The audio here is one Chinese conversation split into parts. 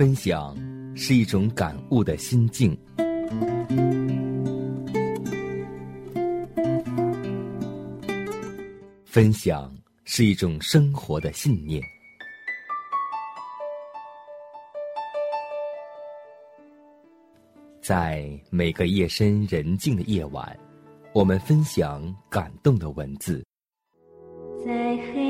分享是一种感悟的心境，分享是一种生活的信念。在每个夜深人静的夜晚，我们分享感动的文字。在黑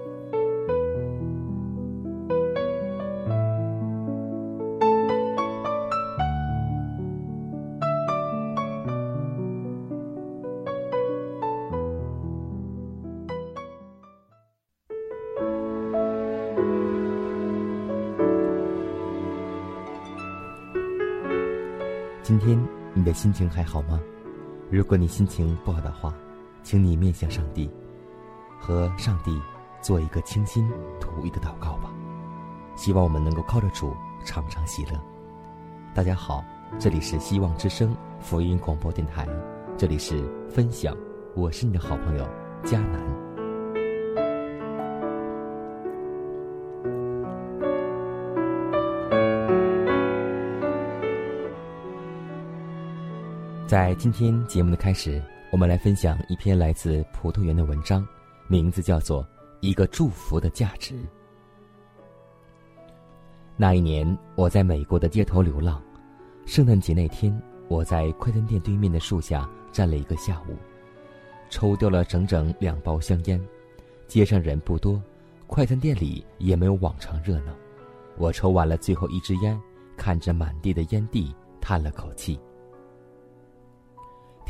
的心情还好吗？如果你心情不好的话，请你面向上帝，和上帝做一个倾心吐意的祷告吧。希望我们能够靠着主常常喜乐。大家好，这里是希望之声福音广播电台，这里是分享，我是你的好朋友佳南。在今天节目的开始，我们来分享一篇来自葡萄园的文章，名字叫做《一个祝福的价值》。那一年，我在美国的街头流浪。圣诞节那天，我在快餐店对面的树下站了一个下午，抽掉了整整两包香烟。街上人不多，快餐店里也没有往常热闹。我抽完了最后一支烟，看着满地的烟蒂，叹了口气。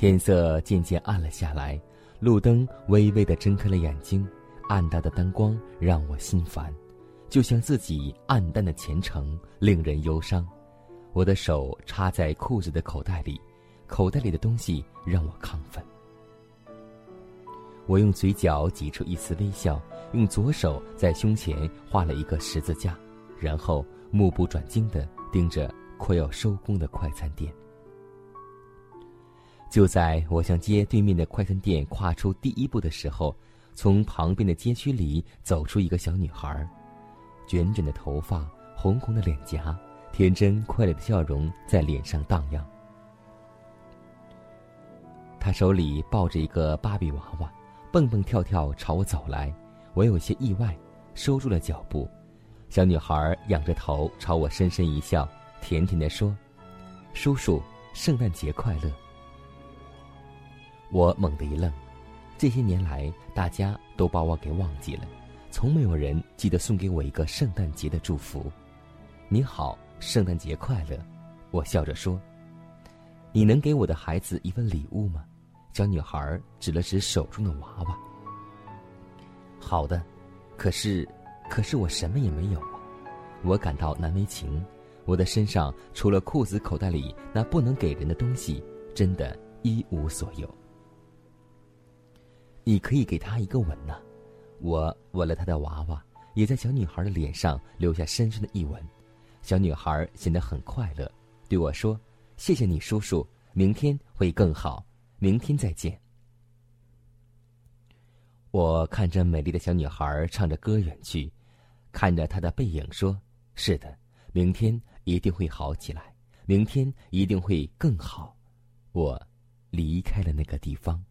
天色渐渐暗了下来，路灯微微的睁开了眼睛，暗淡的灯光让我心烦，就像自己暗淡的前程令人忧伤。我的手插在裤子的口袋里，口袋里的东西让我亢奋。我用嘴角挤出一丝微笑，用左手在胸前画了一个十字架，然后目不转睛地盯着快要收工的快餐店。就在我向街对面的快餐店跨出第一步的时候，从旁边的街区里走出一个小女孩，卷卷的头发，红红的脸颊，天真快乐的笑容在脸上荡漾。她手里抱着一个芭比娃娃，蹦蹦跳跳朝我走来，我有些意外，收住了脚步。小女孩仰着头朝我深深一笑，甜甜的说：“叔叔，圣诞节快乐。”我猛地一愣，这些年来，大家都把我给忘记了，从没有人记得送给我一个圣诞节的祝福。你好，圣诞节快乐！我笑着说：“你能给我的孩子一份礼物吗？”小女孩指了指手中的娃娃。好的，可是，可是我什么也没有啊！我感到难为情，我的身上除了裤子口袋里那不能给人的东西，真的一无所有。你可以给他一个吻呢，我吻了他的娃娃，也在小女孩的脸上留下深深的一吻。小女孩显得很快乐，对我说：“谢谢你，叔叔，明天会更好，明天再见。”我看着美丽的小女孩唱着歌远去，看着她的背影说：“是的，明天一定会好起来，明天一定会更好。”我离开了那个地方。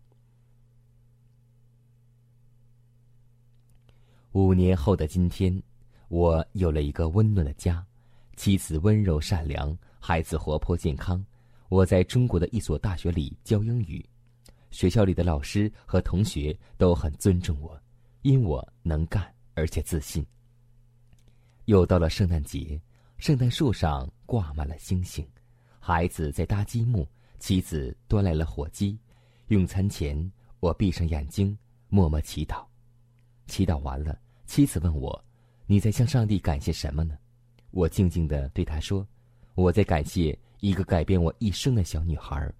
五年后的今天，我有了一个温暖的家，妻子温柔善良，孩子活泼健康。我在中国的一所大学里教英语，学校里的老师和同学都很尊重我，因我能干而且自信。又到了圣诞节，圣诞树上挂满了星星，孩子在搭积木，妻子端来了火鸡。用餐前，我闭上眼睛，默默祈祷。祈祷完了，妻子问我：“你在向上帝感谢什么呢？”我静静的对他说：“我在感谢一个改变我一生的小女孩。”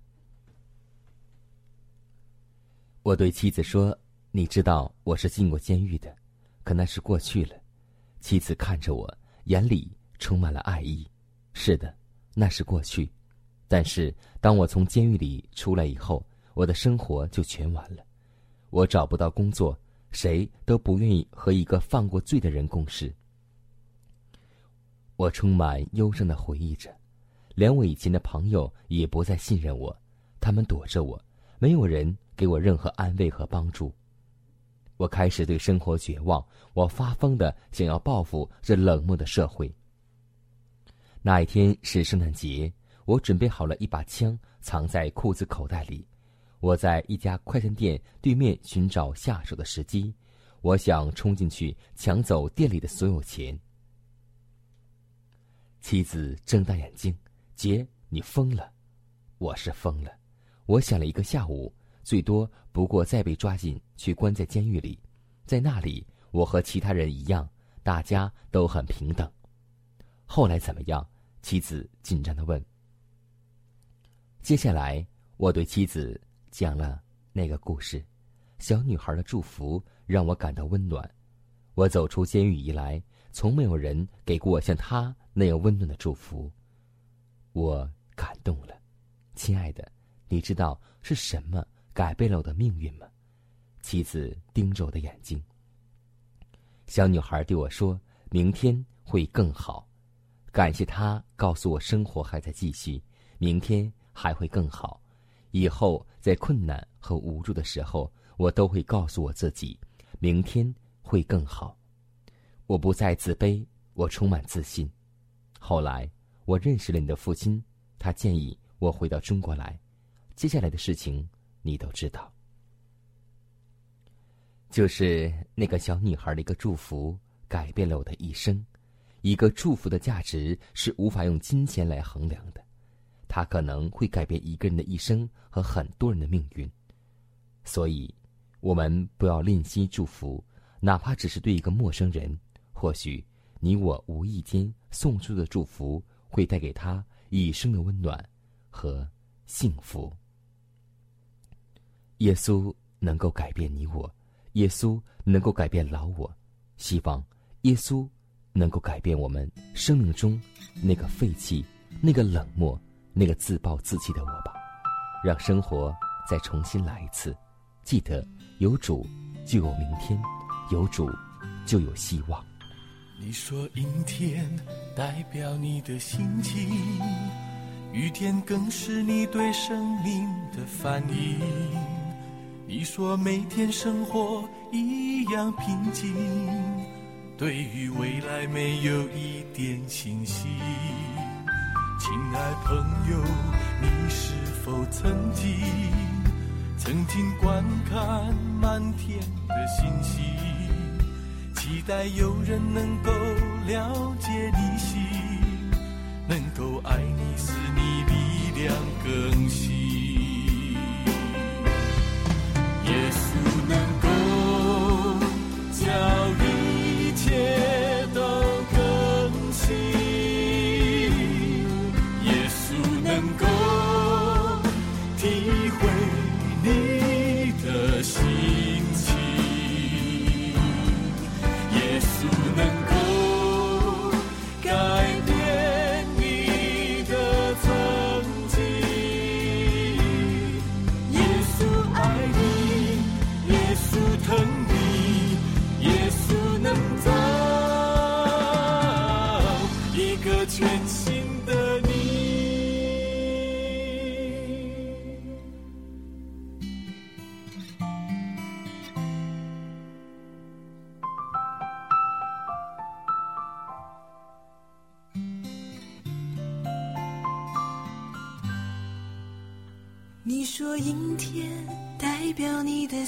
我对妻子说：“你知道我是进过监狱的，可那是过去了。”妻子看着我，眼里充满了爱意。是的，那是过去。但是当我从监狱里出来以后，我的生活就全完了。我找不到工作，谁都不愿意和一个犯过罪的人共事。我充满忧伤的回忆着，连我以前的朋友也不再信任我，他们躲着我，没有人给我任何安慰和帮助。我开始对生活绝望，我发疯的想要报复这冷漠的社会。那一天是圣诞节，我准备好了一把枪，藏在裤子口袋里。我在一家快餐店对面寻找下手的时机，我想冲进去抢走店里的所有钱。妻子睁大眼睛：“杰，你疯了！”我是疯了。我想了一个下午。最多不过再被抓进去关在监狱里，在那里我和其他人一样，大家都很平等。后来怎么样？妻子紧张的问。接下来我对妻子讲了那个故事，小女孩的祝福让我感到温暖。我走出监狱以来，从没有人给过我像她那样温暖的祝福，我感动了。亲爱的，你知道是什么？改变了我的命运吗？妻子盯着我的眼睛。小女孩对我说：“明天会更好。”感谢她告诉我，生活还在继续，明天还会更好。以后在困难和无助的时候，我都会告诉我自己，明天会更好。我不再自卑，我充满自信。后来我认识了你的父亲，他建议我回到中国来。接下来的事情。你都知道，就是那个小女孩的一个祝福，改变了我的一生。一个祝福的价值是无法用金钱来衡量的，它可能会改变一个人的一生和很多人的命运。所以，我们不要吝惜祝福，哪怕只是对一个陌生人。或许你我无意间送出的祝福，会带给他一生的温暖和幸福。耶稣能够改变你我，耶稣能够改变老我。希望耶稣能够改变我们生命中那个废弃、那个冷漠、那个自暴自弃的我吧，让生活再重新来一次。记得有主就有明天，有主就有希望。你说阴天代表你的心情，雨天更是你对生命的反应。你说每天生活一样平静，对于未来没有一点信心。亲爱朋友，你是否曾经曾经观看满天的星星，期待有人能够了解你心，能够爱你，使你力量更新。耶稣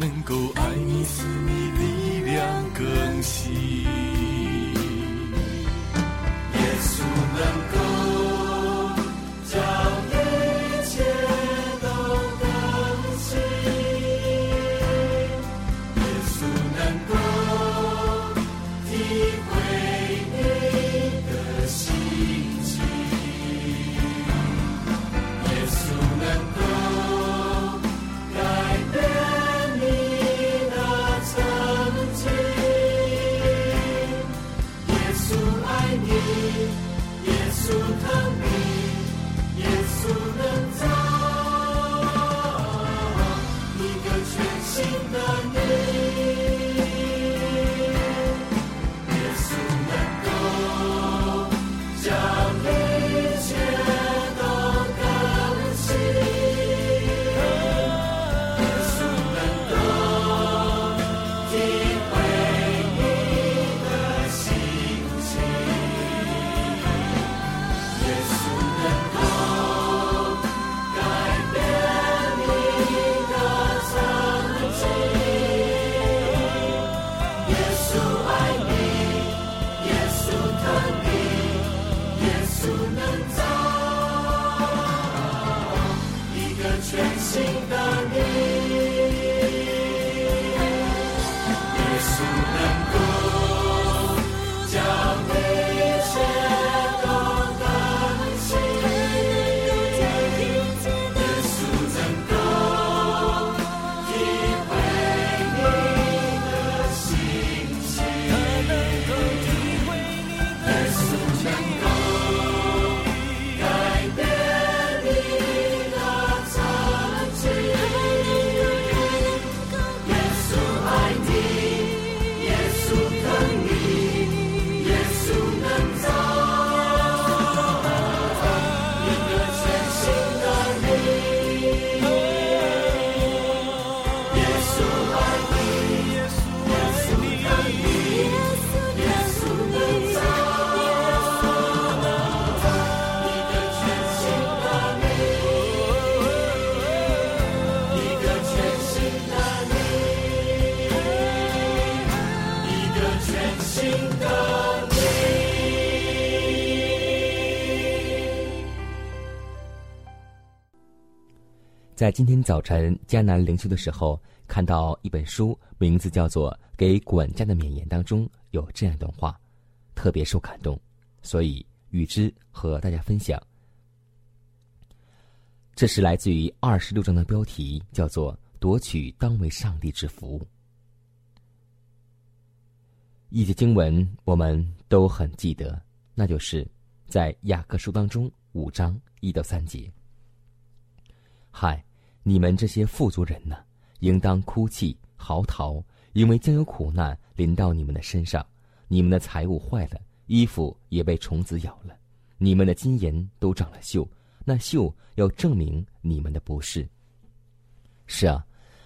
能够爱你使你力量更新。耶稣能够。to come. sintonia. 在今天早晨迦南灵修的时候，看到一本书，名字叫做《给管家的勉言》，当中有这样一段话，特别受感动，所以与之和大家分享。这是来自于二十六章的标题，叫做“夺取当为上帝之福”。一节经文我们都很记得，那就是在雅各书当中五章一到三节。嗨。你们这些富足人呢，应当哭泣嚎啕，因为将有苦难临到你们的身上。你们的财物坏了，衣服也被虫子咬了，你们的金银都长了锈，那锈要证明你们的不是。是啊，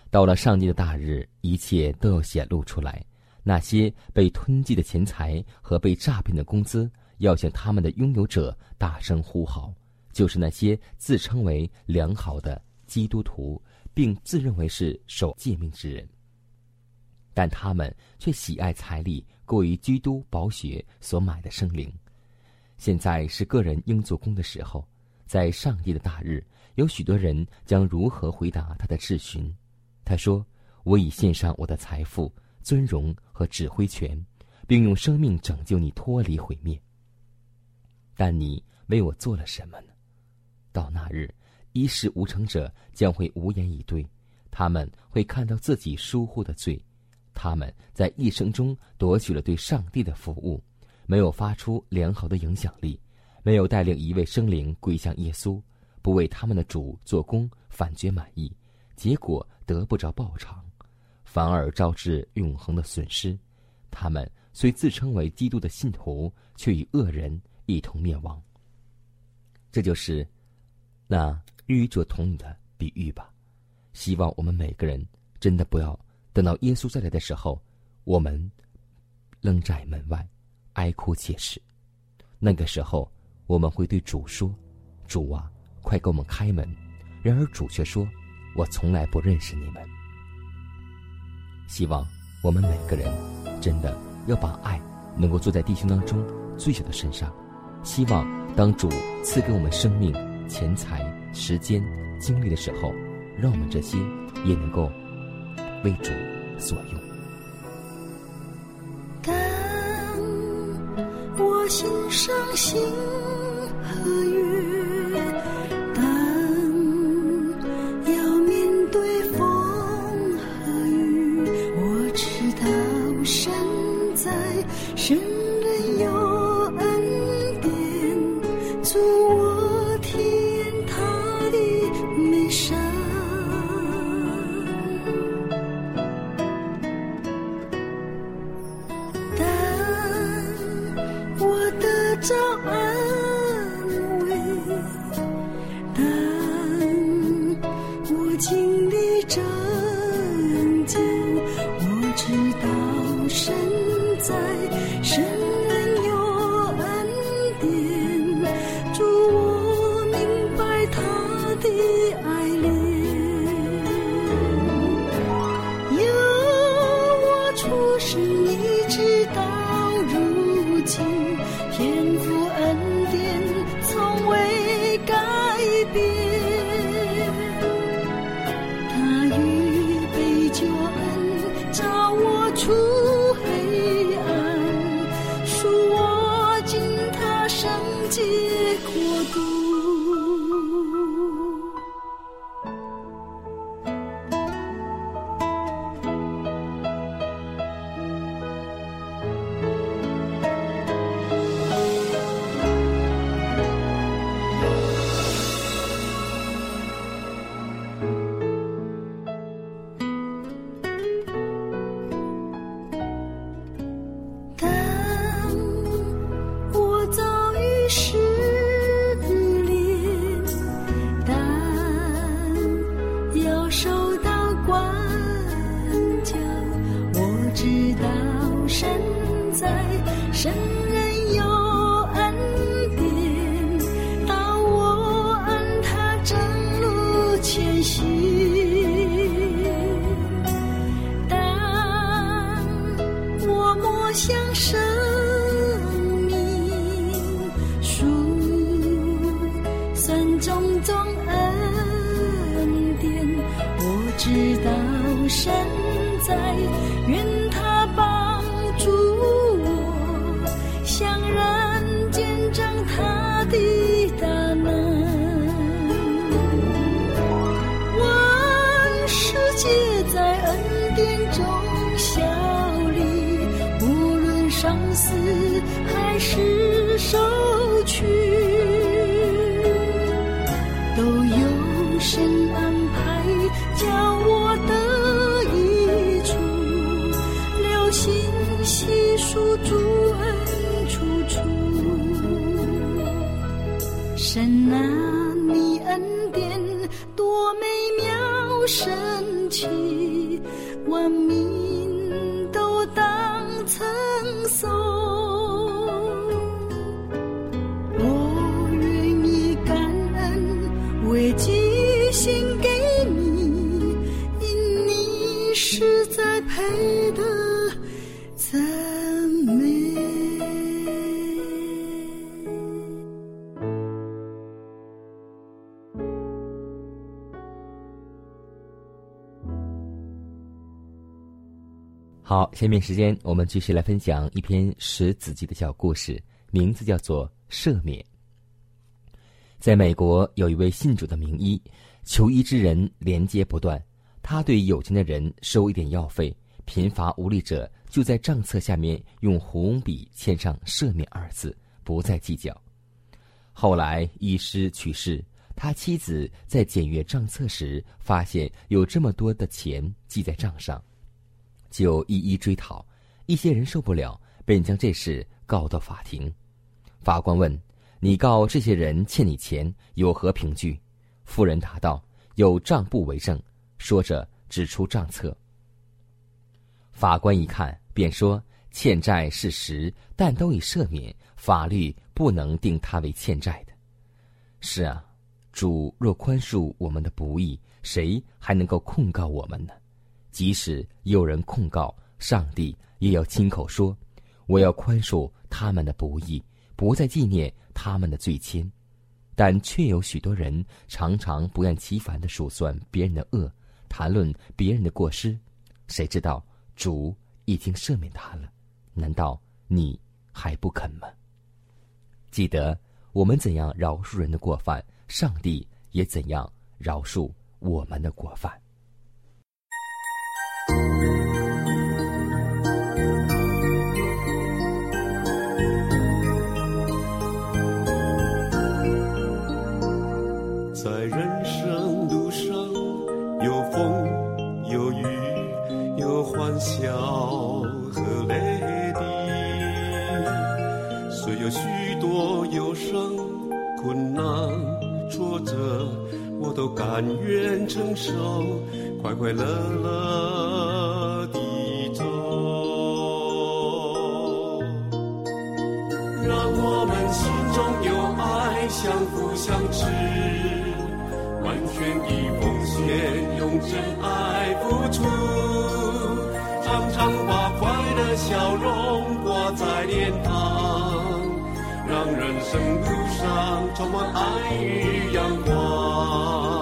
到了上帝的大日，一切都要显露出来。那些被吞记的钱财和被诈骗的工资，要向他们的拥有者大声呼号，就是那些自称为良好的。基督徒，并自认为是守诫命之人，但他们却喜爱财力过于基督宝血所买的生灵。现在是个人应做工的时候，在上帝的大日，有许多人将如何回答他的质询？他说：“我已献上我的财富、尊荣和指挥权，并用生命拯救你脱离毁灭。但你为我做了什么呢？到那日。”一事无成者将会无言以对，他们会看到自己疏忽的罪，他们在一生中夺取了对上帝的服务，没有发出良好的影响力，没有带领一位生灵归向耶稣，不为他们的主做工，反觉满意，结果得不着报偿，反而招致永恒的损失。他们虽自称为基督的信徒，却与恶人一同灭亡。这就是那。与者同你的比喻吧，希望我们每个人真的不要等到耶稣再来的时候，我们扔在门外，哀哭切齿。那个时候，我们会对主说：“主啊，快给我们开门。”然而主却说：“我从来不认识你们。”希望我们每个人真的要把爱能够做在弟兄当中最小的身上。希望当主赐给我们生命、钱财、时间、精力的时候，让我们这些也能够为主所用。当我心上心和月，我知道神在，愿他帮助我，向人见证他的大能。万世界在恩典中效力，无论生死还是受好，下面时间我们继续来分享一篇史子记的小故事，名字叫做《赦免》。在美国，有一位信主的名医，求医之人连接不断。他对有钱的人收一点药费，贫乏无力者就在账册下面用红笔签上“赦免”二字，不再计较。后来医师去世，他妻子在检阅账册时，发现有这么多的钱记在账上。就一一追讨，一些人受不了，便将这事告到法庭。法官问：“你告这些人欠你钱，有何凭据？”夫人答道：“有账簿为证。”说着指出账册。法官一看，便说：“欠债是实，但都已赦免，法律不能定他为欠债的。是啊，主若宽恕我们的不义，谁还能够控告我们呢？即使有人控告，上帝也要亲口说：“我要宽恕他们的不义，不再纪念他们的罪愆。”但却有许多人常常不厌其烦的数算别人的恶，谈论别人的过失。谁知道主已经赦免他了？难道你还不肯吗？记得我们怎样饶恕人的过犯，上帝也怎样饶恕我们的过犯。愿承受，快快乐乐地走。让我们心中有爱，相扶相持，完全的奉献，用真爱付出，常常把快乐笑容挂在脸庞，让人生路上充满爱与阳光。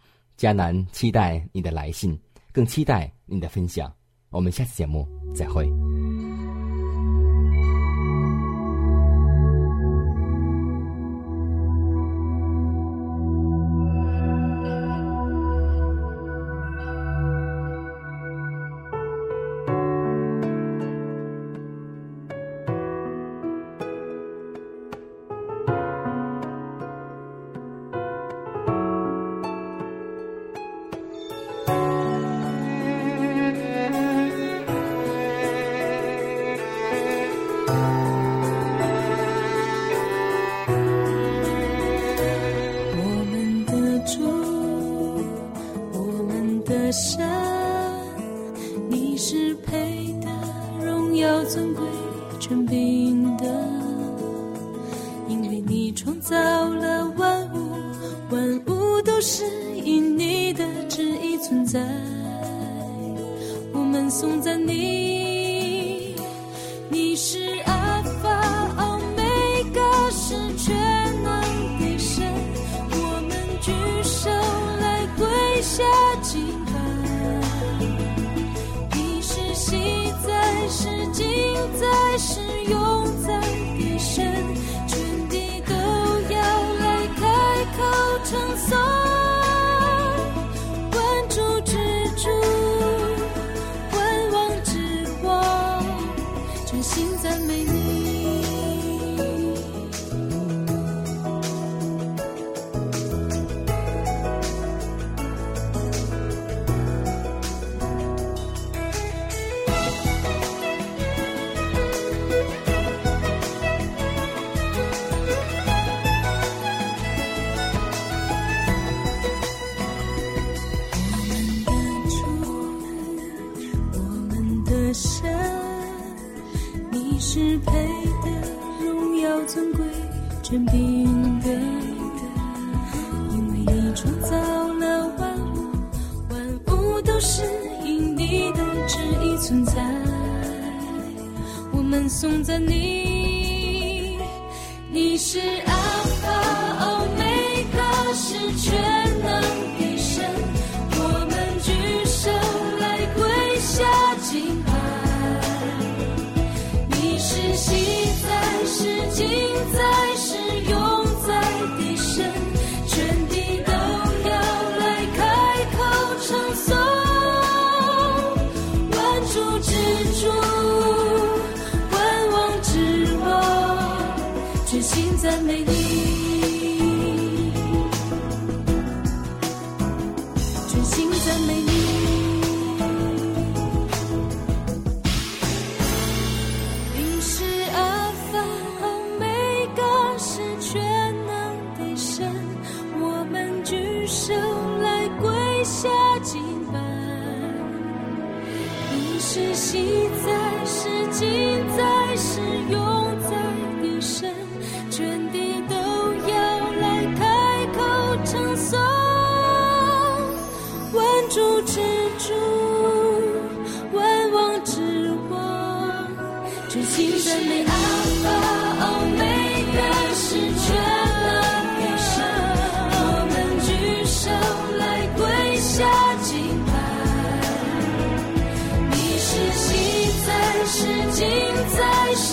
迦南期待你的来信，更期待你的分享。我们下次节目再会。送赠你 the 是美，安排哦，每个时缺了一生，我们举手来跪下敬拜。你是喜在，是惊在，是。